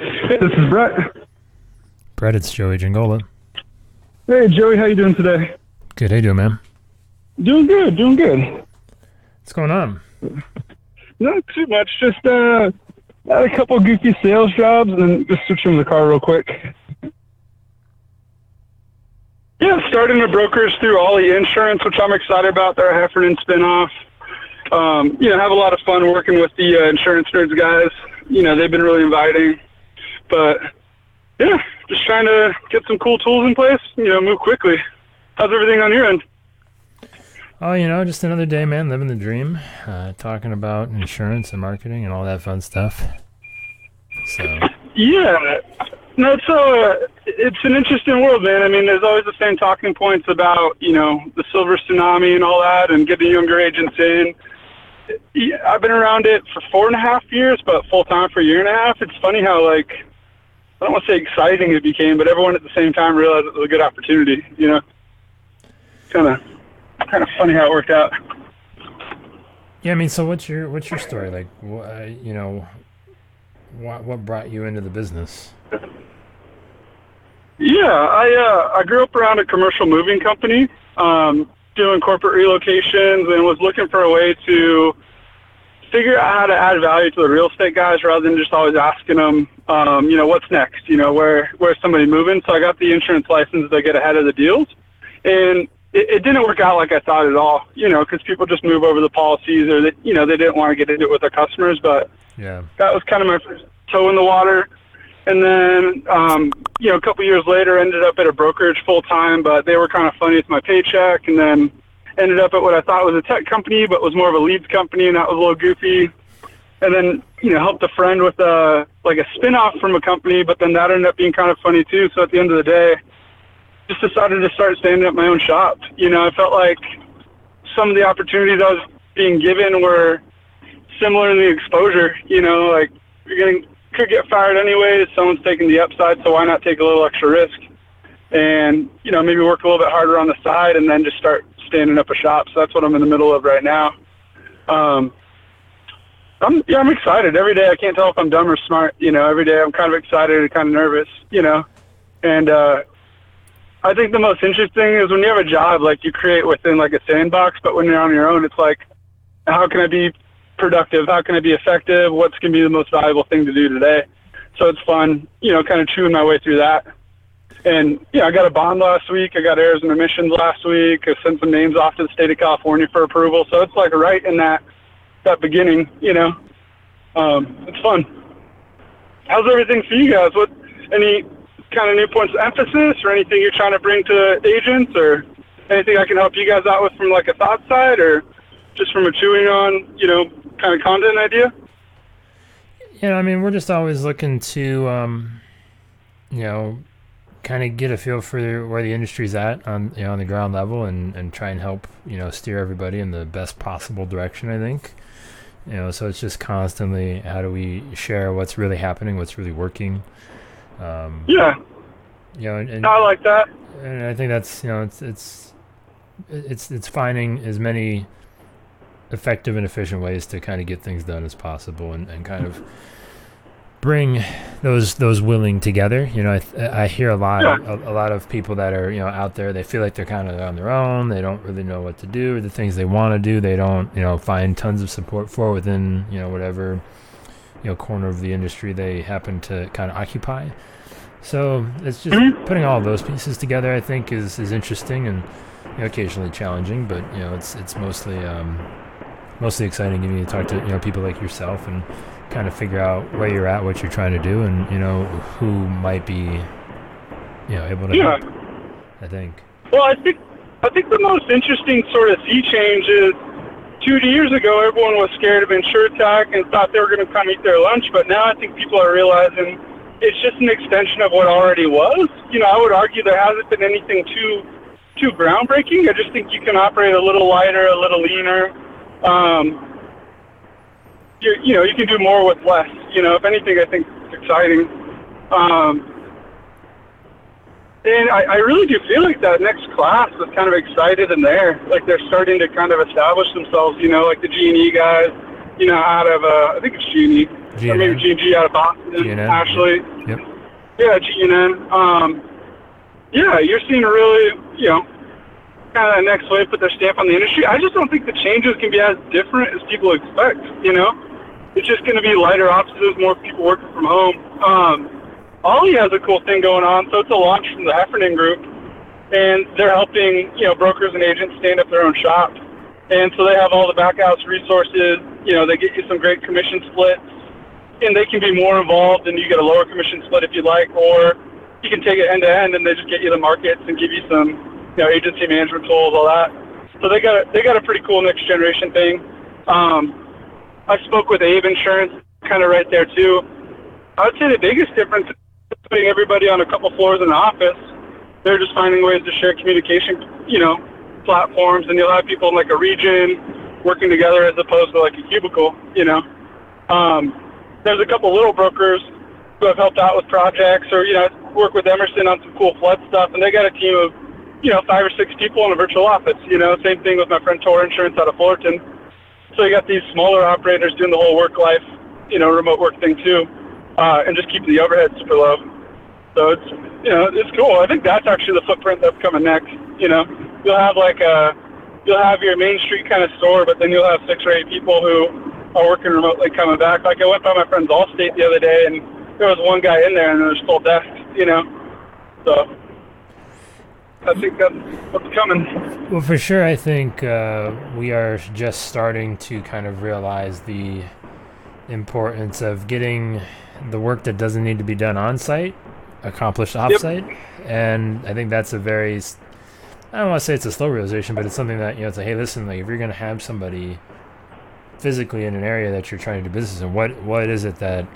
Hey, this is Brett. Brett, it's Joey Jangola. Hey, Joey, how you doing today? Good. How you doing, man? Doing good, doing good. What's going on? Not too much. Just uh, had a couple goofy sales jobs, and then just switching the car real quick. Yeah, starting a brokerage through Ollie Insurance, which I'm excited about. They're a Heffernan spinoff. Um, you know, have a lot of fun working with the uh, insurance nerds guys. You know, they've been really inviting. But yeah, just trying to get some cool tools in place. You know, move quickly. How's everything on your end? Oh, you know, just another day, man, living the dream, uh, talking about insurance and marketing and all that fun stuff. So, Yeah, no, it's uh, it's an interesting world, man. I mean, there's always the same talking points about you know the silver tsunami and all that, and getting younger agents in. I've been around it for four and a half years, but full time for a year and a half. It's funny how like I don't want to say exciting it became, but everyone at the same time realized it was a good opportunity. You know, kind of kind of funny how it worked out. yeah, I mean, so what's your what's your story like? Uh, you know, what what brought you into the business? Yeah, I uh, I grew up around a commercial moving company, um, doing corporate relocations, and was looking for a way to figure out how to add value to the real estate guys rather than just always asking them, um, you know, what's next? You know, where where's somebody moving? So I got the insurance license to get ahead of the deals, and it, it didn't work out like I thought at all. You know, because people just move over the policies, or that you know they didn't want to get into it with their customers, but Yeah. that was kind of my first toe in the water. And then, um, you know, a couple years later, ended up at a brokerage full time, but they were kind of funny with my paycheck. And then ended up at what I thought was a tech company, but was more of a leads company, and that was a little goofy. And then, you know, helped a friend with a like a spin off from a company, but then that ended up being kind of funny too. So at the end of the day, just decided to start standing up my own shop. You know, I felt like some of the opportunities I was being given were similar in the exposure. You know, like you're getting could get fired anyway. Someone's taking the upside, so why not take a little extra risk? And you know, maybe work a little bit harder on the side, and then just start standing up a shop. So that's what I'm in the middle of right now. Um, I'm yeah, I'm excited every day. I can't tell if I'm dumb or smart. You know, every day I'm kind of excited and kind of nervous. You know, and uh, I think the most interesting is when you have a job like you create within like a sandbox, but when you're on your own, it's like, how can I be productive? How can I be effective? What's going to be the most valuable thing to do today? So it's fun, you know, kind of chewing my way through that. And yeah, I got a bond last week. I got errors and omissions last week. I sent some names off to the state of California for approval. So it's like right in that that beginning, you know. Um, it's fun. How's everything for you guys? What any kind of new points of emphasis or anything you're trying to bring to agents or anything I can help you guys out with from like a thought side or just from a chewing on, you know, kind of content idea? Yeah, I mean, we're just always looking to, um, you know, kind of get a feel for where the industry's at on you know on the ground level, and and try and help you know steer everybody in the best possible direction. I think, you know, so it's just constantly how do we share what's really happening, what's really working. Um, Yeah, you know, and, and I like that. and I think that's you know it's it's it's it's finding as many effective and efficient ways to kind of get things done as possible and, and kind of bring those those willing together. You know i, I hear a lot a, a lot of people that are you know out there they feel like they're kind of on their own. They don't really know what to do or the things they want to do. They don't you know find tons of support for within you know whatever you know corner of the industry they happen to kind of occupy. So it's just putting all of those pieces together. I think is is interesting and you know, occasionally challenging, but you know it's it's mostly um, mostly exciting getting to talk to you know people like yourself and kind of figure out where you're at, what you're trying to do, and you know who might be you know able to Yeah. help. I think. Well, I think I think the most interesting sort of sea change is two years ago everyone was scared of insurtech and thought they were going to come eat their lunch, but now I think people are realizing it's just an extension of what already was. You know, I would argue there hasn't been anything too too groundbreaking. I just think you can operate a little lighter, a little leaner. Um, you, you know, you can do more with less. You know, if anything, I think it's exciting. Um, and I, I really do feel like that next class is kind of excited in there. Like they're starting to kind of establish themselves, you know, like the G&E guys, you know, out of, uh, I think it's G&E, Or maybe G&G out of Boston. GNN, Ashley. Yep. Yeah, GNN. Um, yeah, you're seeing really, you know, kind of next wave put their stamp on the industry. I just don't think the changes can be as different as people expect. You know, it's just going to be lighter offices, more people working from home. Um, Ollie has a cool thing going on. So it's a launch from the Heffernan Group, and they're helping you know brokers and agents stand up their own shop. And so they have all the backhouse resources. You know, they get you some great commission splits, and they can be more involved, and you get a lower commission split if you like, or you can take it end to end, and they just get you the markets and give you some, you know, agency management tools, all that. So they got a, they got a pretty cool next generation thing. Um, I spoke with Abe Insurance, kind of right there too. I would say the biggest difference is putting everybody on a couple floors in the office. They're just finding ways to share communication, you know, platforms, and you'll have people in like a region working together as opposed to like a cubicle, you know. Um, there's a couple little brokers who have helped out with projects or, you know, work with Emerson on some cool flood stuff, and they got a team of, you know, five or six people in a virtual office. You know, same thing with my friend Tor Insurance out of Fullerton. So you got these smaller operators doing the whole work life, you know, remote work thing too, uh, and just keep the overhead super low. So it's, you know, it's cool. I think that's actually the footprint that's coming next. You know, you'll have like a, you'll have your main street kind of store, but then you'll have six or eight people who are working remotely coming back. Like I went by my friend's Allstate the other day, and there was one guy in there, and there's full desk. You know, so I think that's what's coming. Well, for sure, I think uh, we are just starting to kind of realize the importance of getting the work that doesn't need to be done on site accomplished off-site, yep. and I think that's a very I don't want to say it's a slow realization, but it's something that you know it's like, hey, listen, like if you're going to have somebody physically in an area that you're trying to do business in, what what is it that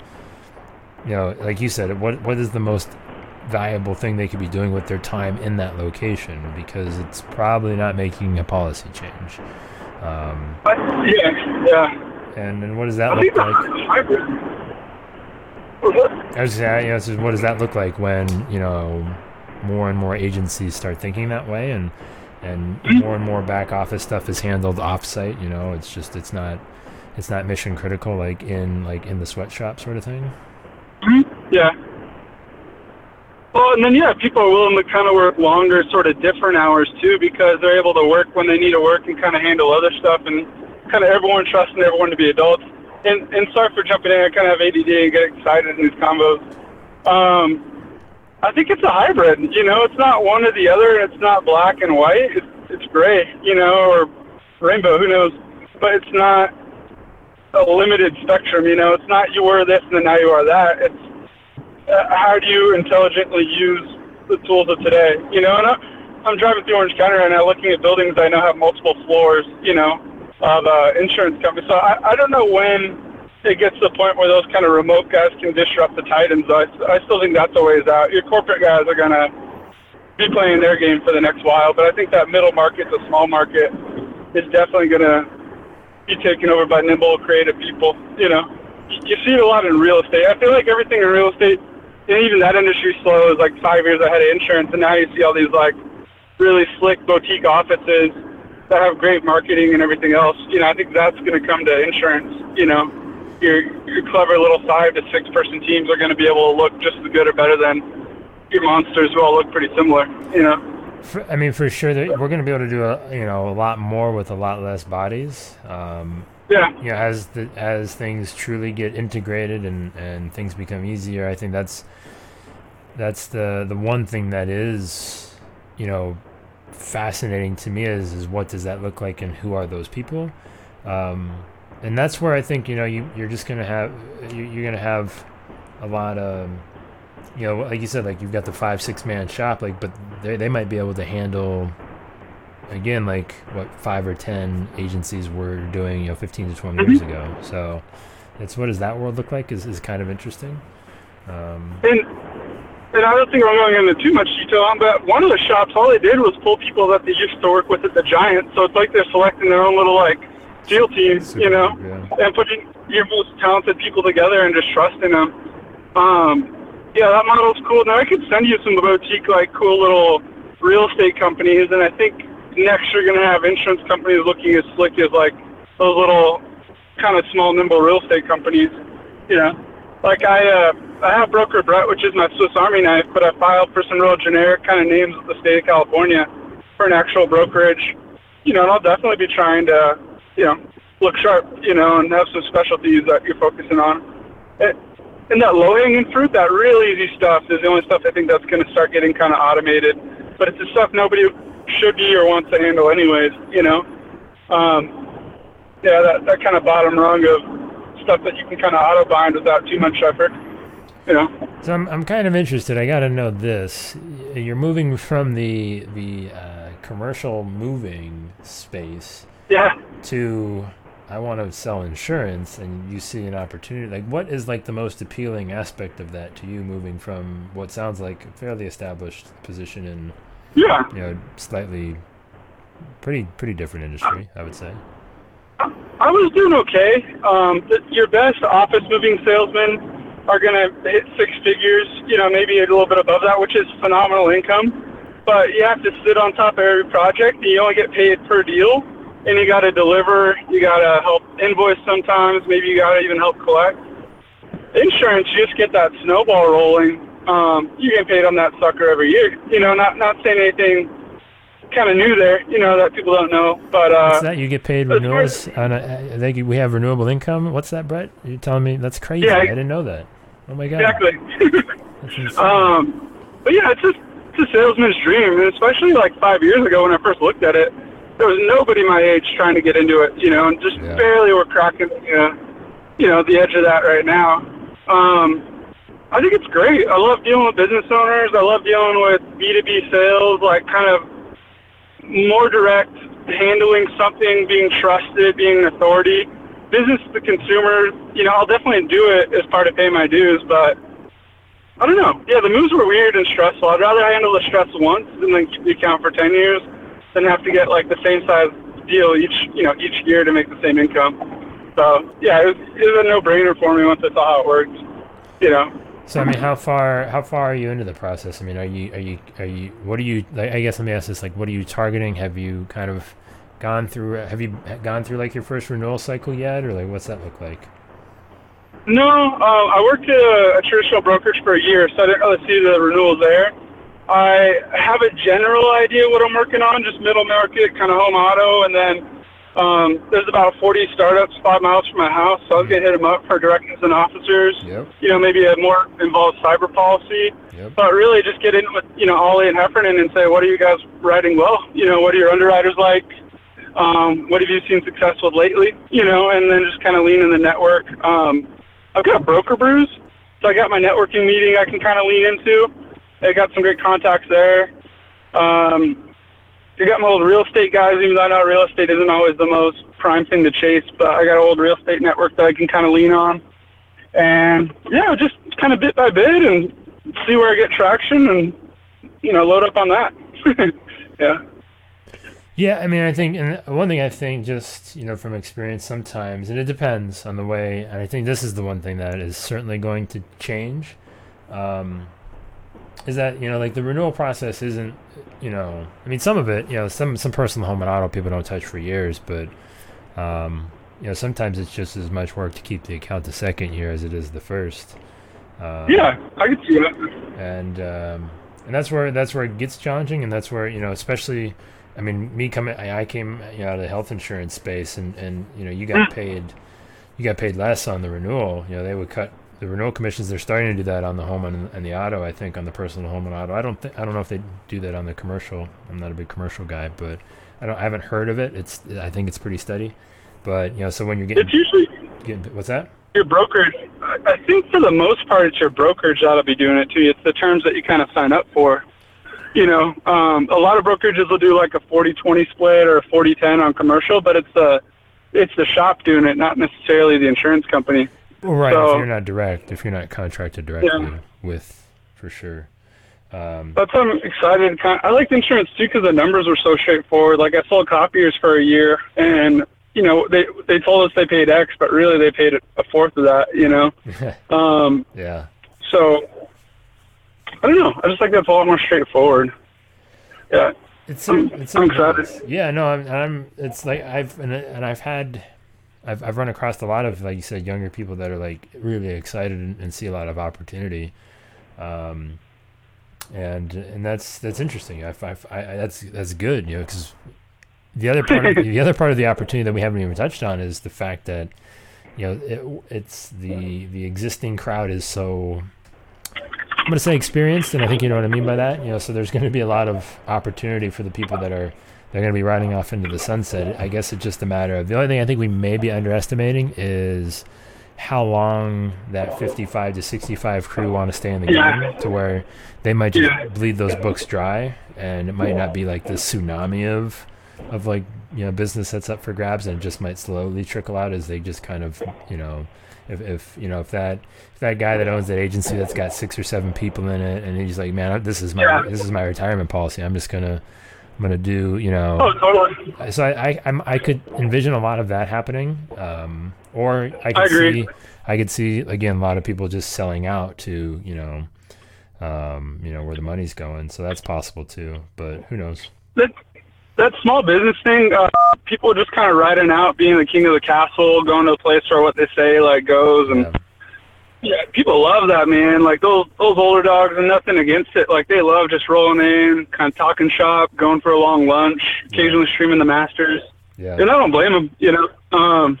you know, like you said, what what is the most valuable thing they could be doing with their time in that location? Because it's probably not making a policy change. Um, yeah, yeah. And and what does that I look like? I was saying, you know, so what does that look like when you know more and more agencies start thinking that way, and and mm-hmm. more and more back office stuff is handled offsite. You know, it's just it's not it's not mission critical like in like in the sweatshop sort of thing. Mm-hmm. Yeah. Well, and then yeah, people are willing to kind of work longer, sort of different hours too, because they're able to work when they need to work and kind of handle other stuff, and kind of everyone trusting everyone to be adults and, and sorry for jumping in. I kind of have ADD and get excited in these combos. Um, I think it's a hybrid. You know, it's not one or the other. It's not black and white. It's it's gray. You know, or rainbow. Who knows? But it's not a limited spectrum. You know, it's not you were this and then now you are that. It's uh, how do you intelligently use the tools of today? You know, and I, I'm driving through Orange County right now, looking at buildings I know have multiple floors. You know, of uh, insurance companies. So I, I don't know when it gets to the point where those kind of remote guys can disrupt the Titans. I, I still think that's a ways out. Your corporate guys are going to be playing their game for the next while, but I think that middle market, the small market, is definitely going to be taken over by nimble, creative people. You know, you see it a lot in real estate. I feel like everything in real estate, and even that industry slow is like five years ahead of insurance, and now you see all these like really slick boutique offices that have great marketing and everything else, you know, I think that's going to come to insurance. You know, your your clever little five to six person teams are going to be able to look just as good or better than your monsters who all look pretty similar. You know. For, I mean, for sure, that we're going to be able to do a you know a lot more with a lot less bodies. Um, yeah. Know, as the as things truly get integrated and and things become easier, I think that's that's the the one thing that is you know fascinating to me is is what does that look like and who are those people um, and that's where I think you know you you're just gonna have you're gonna have a lot of you know like you said like you've got the five six man shop like but they they might be able to handle again like what five or ten agencies were doing you know 15 to 20 mm-hmm. years ago so it's what does that world look like is, is kind of interesting um, and and I don't think I'm going into too much detail on, but one of the shops, all they did was pull people that they used to work with at the Giant. So it's like they're selecting their own little like deal team, Super, you know, yeah. and putting your most talented people together and just trusting them. Um, yeah, that model's cool. Now I could send you some boutique, like cool little real estate companies, and I think next you're gonna have insurance companies looking as slick as like those little kind of small, nimble real estate companies. You know, like I uh, I have broker Brett, which is my Swiss Army knife, but I filed for some real generic kind of names with the state of California for an actual brokerage. You know, and I'll definitely be trying to, you know, look sharp, you know, and have some specialties that you're focusing on. It, and that low-hanging fruit, that real easy stuff, is the only stuff I think that's going to start getting kind of automated. But it's the stuff nobody should be or wants to handle anyways, you know. Um, yeah, that, that kind of bottom rung of stuff that you can kind of auto bind without too much effort, you know. So I'm, I'm kind of interested. I got to know this. You're moving from the the uh, commercial moving space Yeah. to I want to sell insurance, and you see an opportunity. Like, what is like the most appealing aspect of that to you? Moving from what sounds like a fairly established position in Yeah. you know slightly pretty pretty different industry, I would say. I was doing okay. Um, your best office moving salesmen are going to hit six figures, you know, maybe a little bit above that, which is phenomenal income. But you have to sit on top of every project, and you only get paid per deal. And you got to deliver. You got to help invoice sometimes. Maybe you got to even help collect. Insurance, you just get that snowball rolling. Um, you get paid on that sucker every year. You know, not not saying anything kind of new there. You know that people don't know, but uh, What's that? You get paid as far renewals on a, I think we have renewable income. What's that, Brett? You're telling me that's crazy. Yeah. I didn't know that. Oh my god. exactly. Um, but yeah, it's just it's a salesman's dream, and especially like five years ago when I first looked at it, there was nobody my age trying to get into it, you know, and just Yeah. barely were cracking, uh, you know, the edge of that right now. Um, I think it's great. I love dealing with business owners. I love dealing with B2B sales, like kind of more direct, handling something, being trusted, being an authority. Business to consumer, you know, I'll definitely do it as part of paying my dues, but I don't know. Yeah, the moves were weird and stressful. I'd rather handle the stress once than then keep the account for 10 years than have to get like the same size deal each, you know, each year to make the same income. So yeah, it was, it was a no-brainer for me once I saw how it worked. You know, So I mean, how far how far are you into the process? I mean, are you are you are you what are you? Like, I guess let me ask this: like, what are you targeting? Have you kind of gone through? Have you gone through like your first renewal cycle yet, or like what's that look like? No, um, I worked at a, a traditional brokerage for a year, so I didn't really see the renewals there. I have a general idea what I'm working on, just middle market, kind of home auto, and then um, there's about 40 startups five miles from my house, so I was going to hit them up for directors and officers. Yep. You know, maybe a more involved cyber policy. Yep. But really, just get in with you know Ollie and Heffernan and say, what are you guys writing well? You know, what are your underwriters like? Um, what have you seen success with lately? You know, and then just kind of lean in the network. Um, I've got broker brews, so I got my networking meeting I can kind of lean into. I got some great contacts there. Um, I got my old real estate guys, even though I know real estate isn't always the most prime thing to chase, but I got an old real estate network that I can kind of lean on. And yeah, just kind of bit by bit and see where I get traction and, you know, load up on that. yeah. Yeah, I mean, I think, and one thing I think, just you know, from experience, sometimes, and it depends on the way. And I think this is the one thing that is certainly going to change. Um, is that you know, like the renewal process isn't, you know, I mean, some of it, you know, some some personal home and auto people don't touch for years, but um, you know, sometimes it's just as much work to keep the account the second year as it is the first. Um, Yeah, I can see that. and um, and that's where that's where it gets challenging, and that's where you know, especially, I mean, me coming, I, I came you know, out of the health insurance space, and and you know, you got paid, you got paid less on the renewal. You know, they would cut the renewal commissions. They're starting to do that on the home and, and the auto. I think on the personal home and auto. I don't think I don't know if they do that on the commercial. I'm not a big commercial guy, but I don't I haven't heard of it. It's I think it's pretty steady. But you know, so when you're getting, It's usually getting what's that? your brokerage. I I think for the most part, it's your brokerage that'll be doing it to you. It's the terms that you kind of sign up for. You know, um, a lot of brokerages will do like a 40-20 split or a 40-10 on commercial, but it's the it's the shop doing it, not necessarily the insurance company. Well, right. So- if you're not direct, if you're not contracted directly with, for sure. Um, That's I'm excited. I liked insurance too because the numbers were so straightforward. Like I sold copiers for a year, and you know they they told us they paid X, but really they paid a fourth of that. You know, um, yeah. so I don't know. I just think that's a lot more straightforward. Yeah. It's I'm- it's I'm excited. Yeah, no, I'm, I'm. It's like I've and, and I've had, I've I've run across a lot of like you said younger people that are like really excited and, and see a lot of opportunity, um, and and that's that's interesting. I, I, I that's that's good, you know, because the other part of, the other part of the opportunity that we haven't even touched on is the fact that you know it, it's the the existing crowd is so I'm going to say experienced, and I think you know what I mean by that. You know, so there's going to be a lot of opportunity for the people that are they're going to be riding off into the sunset. I guess it's just a matter of the only thing I think we may be underestimating is how long that 55 to 65 crew want to stay in the game to where they might just bleed those books dry and it might not be like this tsunami of of like you know business that's up for grabs and it just might slowly trickle out as they just kind of you know if, if you know if that if that guy that owns that agency that's got six or seven people in it and he's like man this is my yeah. this is my retirement policy. I'm just gonna i'm gonna do you know. Oh, totally. so i i I'm, i could envision a lot of that happening um or i could I see i could see again a lot of people just selling out to you know um you know where the money's going. So that's possible too but who knows? That that small business thing, uh, people just kind of riding out, being the king of the castle, going to a place where what they say like goes, and yeah. yeah, people love that man. Like those those older dogs, and nothing against it. Like they love just rolling in, kind of talking shop, going for a long lunch, occasionally streaming the Masters. Yeah, and I don't blame them. You know, um,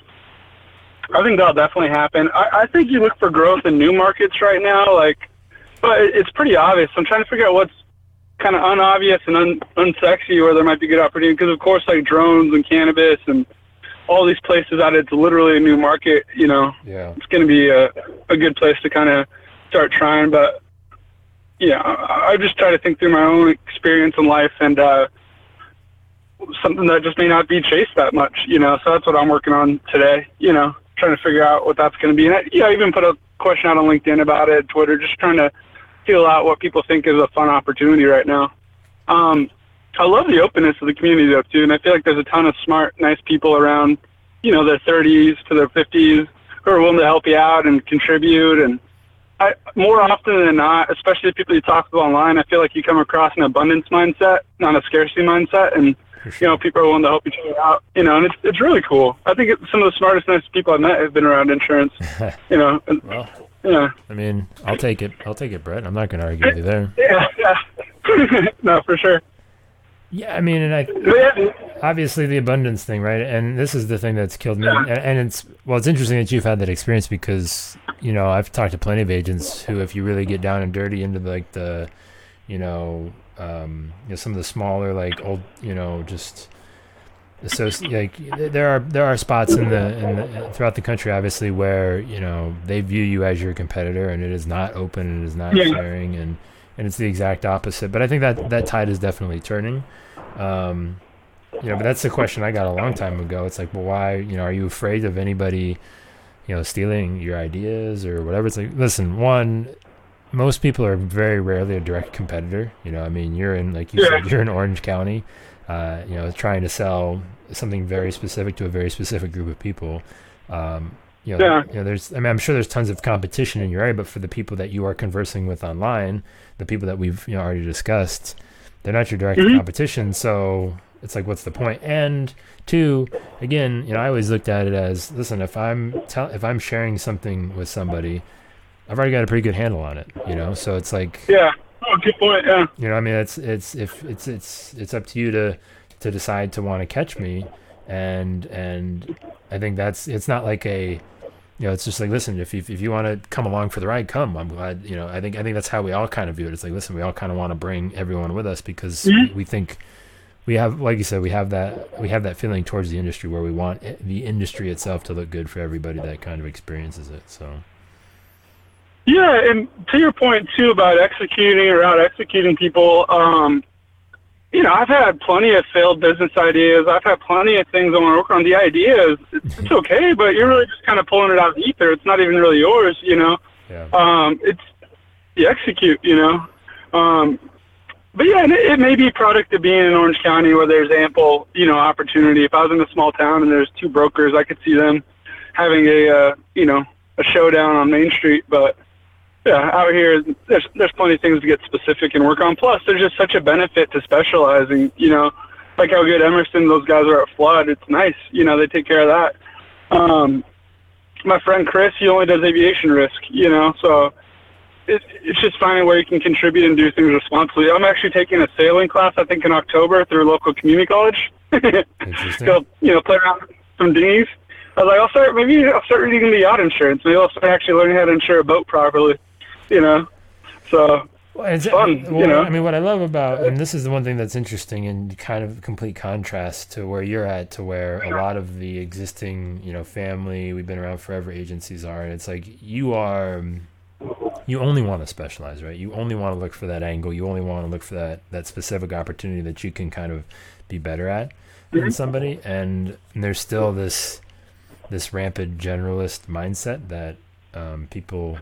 I think that'll definitely happen. I, I think you look for growth in new markets right now, like, but it's pretty obvious. I'm trying to figure out what's kind of unobvious and un, unsexy where there might be good opportunity because of course like drones and cannabis and all these places out it's literally a new market you know? Yeah. It's going to be a, a good place to kind of start trying but yeah I, I just try to think through my own experience in life and uh something that just may not be chased that much you know? So that's what i'm working on today you know? Trying to figure out what that's going to be. And I, yeah I even put a question out on linkedin about it twitter just trying to feel out what people think is a fun opportunity right now. Um, I love the openness of the community though too, and I feel like there's a ton of smart, nice people around, you know, their 30s to their 50s who are willing to help you out and contribute. And I, more often than not, especially the people you talk to online, I feel like you come across an abundance mindset, not a scarcity mindset, and you know, people are willing to help each other out. You know, and it's it's really cool. I think it's some of the smartest, nice people I've met have been around insurance. you know, well, yeah. I mean, I'll take it. I'll take it, Brett. I'm not going to argue with you there. Yeah, yeah. no, for sure. Yeah, I mean, and I obviously the abundance thing, right? And this is the thing that's killed me. And, and it's well, it's interesting that you've had that experience because you know I've talked to plenty of agents who, if you really get down and dirty into like the, you know, um, you know, some of the smaller like old, you know, just so like there are there are spots in the, in the throughout the country obviously where you know they view you as your competitor and it is not open and it is not yeah. sharing and and it's the exact opposite. But i think that that tide is definitely turning. Um you know but that's the question i got a long time ago. It's like well why you know are you afraid of anybody you know stealing your ideas or whatever? It's like listen one most people are very rarely a direct competitor. You know i mean you're in like you yeah. said you're in orange county uh, you know, trying to sell something very specific to a very specific group of people. Um, you know, yeah. you know, there's, I mean, I'm sure there's tons of competition in your area, but for the people that you are conversing with online, the people that we've you know already discussed, they're not your direct mm-hmm. competition. So it's like, what's the point? And two, again, you know, I always looked at it as, listen, if I'm tell, if I'm sharing something with somebody, I've already got a pretty good handle on it, you know. So it's like, yeah, oh, good point. Yeah, you know, I mean, it's it's if it's it's it's up to you to to decide to want to catch me. And and I think that's it's not like a you know it's just like listen if you if you want to come along for the ride come. I'm glad you know I think I think that's how we all kind of view it. It's like listen we all kind of want to bring everyone with us because mm-hmm. we think we have like you said we have that we have that feeling towards the industry where we want the industry itself to look good for everybody that kind of experiences it so. Yeah and to your point too about executing or out executing people um you know, I've had plenty of failed business ideas. I've had plenty of things I want to work on. The ideas, it's, it's okay, but you're really just kind of pulling it out of the ether. It's not even really yours, you know. Yeah. Um, it's you execute, you know. Um, but yeah, it, it may be product of being in Orange County where there's ample, you know, opportunity. If I was in a small town and there's two brokers, I could see them having a, uh, you know, a showdown on Main Street. But yeah, out here, there's there's plenty of things to get specific and work on. Plus, there's just such a benefit to specializing. You know, like how good Emerson, those guys are at flood. It's nice. You know, they take care of that. Um, my friend Chris, he only does aviation risk, you know, so it, it's just finding where you can contribute and do things responsibly. I'm actually taking a sailing class, I think, in October through a local community college. Go, you know, play around with some dinghies. I was like, I'll start, maybe I'll start reading the yacht insurance. Maybe I'll start actually learning how to insure a boat properly, you know. So it's fun, you know? I mean, what I love about, and this is the one thing that's interesting and kind of complete contrast to where you're at, to where a lot of the existing, you know, family, we've been around forever agencies are, and it's like you are, um, you only want to specialize, right? You only want to look for that angle. You only want to look for that that specific opportunity that you can kind of be better at than somebody, and there's still this this rampant generalist mindset that um, people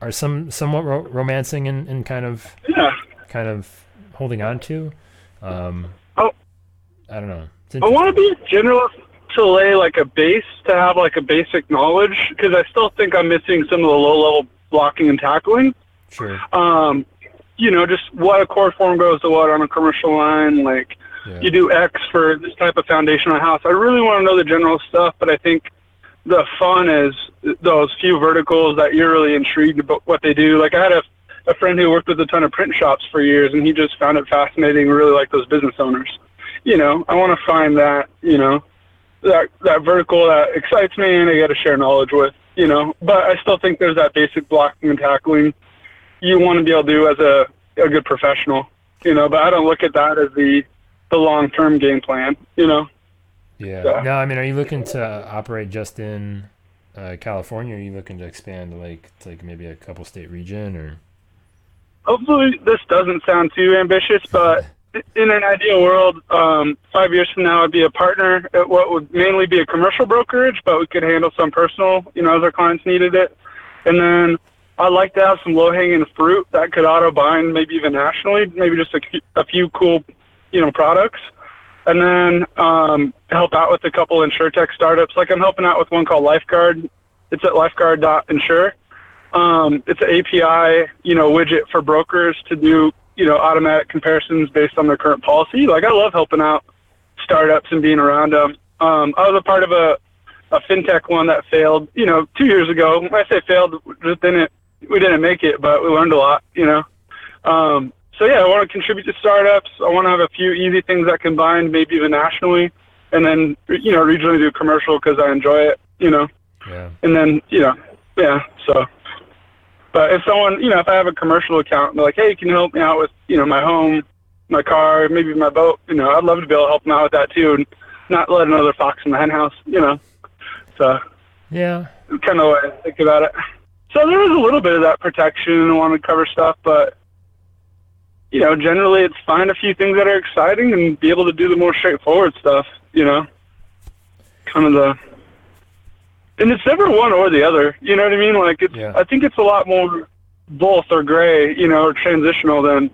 are some somewhat ro- romancing and, and kind of yeah, kind of holding on to. Um, Oh. I don't know. I want to be a generalist to lay like a base to have like a basic knowledge because I still think I'm missing some of the low level blocking and tackling. Sure. Um, you know, just what ACORD form goes to what on a commercial line, like Yeah. you do X for this type of foundation on a house. I really want to know the general stuff, but I think the fun is those few verticals that you're really intrigued about what they do. Like I had a, a friend who worked with a ton of print shops for years, and he just found it fascinating. Really like those business owners. You know, I want to find that. You know, that that vertical that excites me, and I got to share knowledge with. You know, but I still think there's that basic blocking and tackling you want to be able to do as a a good professional. You know, but I don't look at that as the the long term game plan. You know. Yeah. Yeah. No, I mean, are you looking to operate just in uh, California? Or are you looking to expand to like to like maybe a couple state region or? hopefully this doesn't sound too ambitious, but in an ideal world, um, five years from now, I'd be a partner at what would mainly be a commercial brokerage, but we could handle some personal, you know, as our clients needed it. And then I'd like to have some low-hanging fruit that could auto-bind, maybe even nationally, maybe just a, few- a few cool, you know, products. And then um, help out with a couple insurtech startups. Like I'm helping out with one called Lifeguard. It's at lifeguard.insure um, it's an API, you know, widget for brokers to do, you know, automatic comparisons based on their current policy. Like I love helping out startups and being around them. Um, I was a part of a, a fintech one that failed, you know, two years ago. When I say failed, just didn't we didn't make it, but we learned a lot, you know. Um, so yeah, I want to contribute to startups. I want to have a few easy things that combine, maybe even nationally, and then you know regionally do commercial because I enjoy it, you know Yeah. and then you know, yeah. So, but if someone, you know, if I have a commercial account, and they're like, hey, can you help me out with, you know, my home, my car, maybe my boat, you know, I'd love to be able to help them out with that too, and not let another fox in the hen house, you know. So, Yeah. kind of way I think about it. So there is a little bit of that protection and I want to cover stuff, but you know, generally it's find a few things that are exciting and be able to do the more straightforward stuff, you know. Kind of the and it's never one or the other. You know what I mean? Like it's Yeah. I think it's a lot more both or gray, you know, or transitional than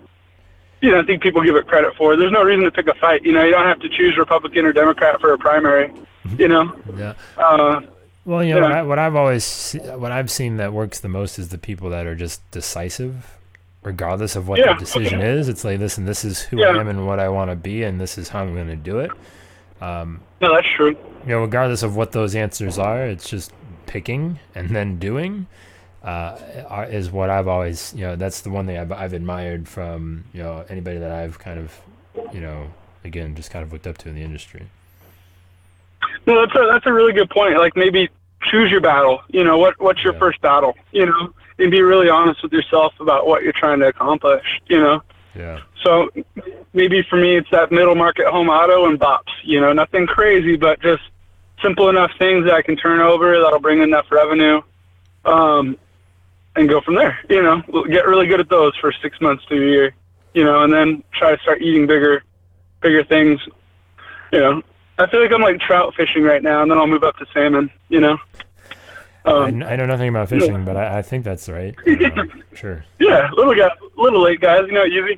you know, I think people give it credit for. There's no reason to pick a fight. You know, you don't have to choose Republican or Democrat for a primary. You know, Yeah. uh, Well, you know, what, I, what I've always, se- what I've seen that works the most is the people that are just decisive, regardless of what Yeah, the decision is. It's like, listen, this is who Yeah. I am and what I want to be, and this is how I'm going to do it. Um, no, that's true. you know, regardless of what those answers are, it's just picking and then doing. Uh, is what I've always, you know, that's the one thing I've, I've admired from, you know, anybody that I've kind of, you know, again, just kind of looked up to in the industry. No, that's a that's a really good point. Like maybe choose your battle. You know, what what's your Yeah. first battle? You know, and be really honest with yourself about what you're trying to accomplish. You know, Yeah. so maybe for me it's that middle market home auto and bops. You know, nothing crazy, but just simple enough things that I can turn over that'll bring enough revenue, um, and go from there. You know, get really good at those for six months to a year. You know, and then try to start eating bigger, bigger things. You know, I feel like I'm like trout fishing right now, and then I'll move up to salmon. You know. I, Um, I know nothing about fishing, but I, I think that's right. Uh, sure. yeah, little guy, little late guys, you know, easy.